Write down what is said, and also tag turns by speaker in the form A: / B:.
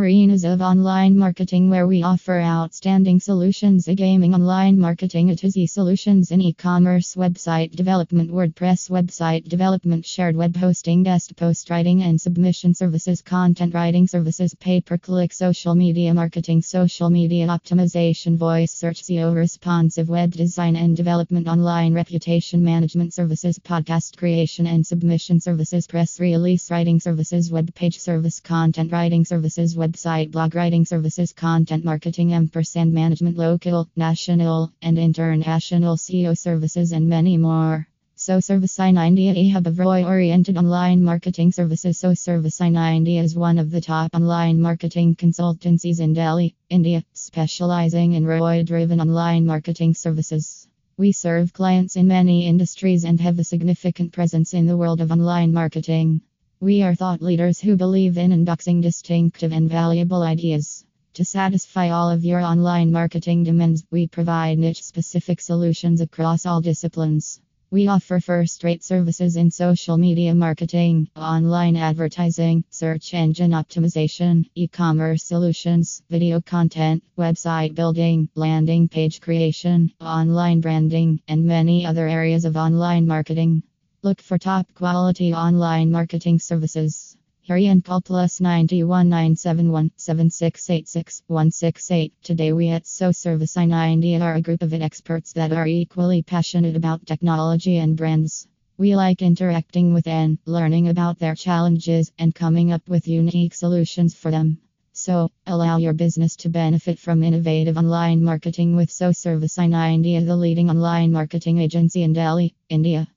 A: arenas of online marketing where we offer outstanding solutions in gaming online marketing a to solutions in e-commerce website development WordPress website development shared web hosting guest post writing and submission services content writing services pay-per-click social media marketing social media optimization voice search SEO responsive web design and development online reputation management services podcast creation and submission services press release writing services web page service content writing services website blog writing services content marketing ampersand management local national and international SEO services and many more so Service i90 a of ROI oriented online marketing services. So Service i90 is one of the top online marketing consultancies in Delhi, India, specializing in ROI driven online marketing services. We serve clients in many industries and have a significant presence in the world of online marketing. We are thought leaders who believe in unboxing distinctive and valuable ideas. To satisfy all of your online marketing demands, we provide niche specific solutions across all disciplines. We offer first rate services in social media marketing, online advertising, search engine optimization, e commerce solutions, video content, website building, landing page creation, online branding, and many other areas of online marketing. Look for top quality online marketing services. Hurry and call plus 91 971 7686 168. Today we at So Service I 90 are a group of experts that are equally passionate about technology and brands. We like interacting with and learning about their challenges and coming up with unique solutions for them. So, allow your business to benefit from innovative online marketing with So Service I 90, the leading online marketing agency in Delhi, India.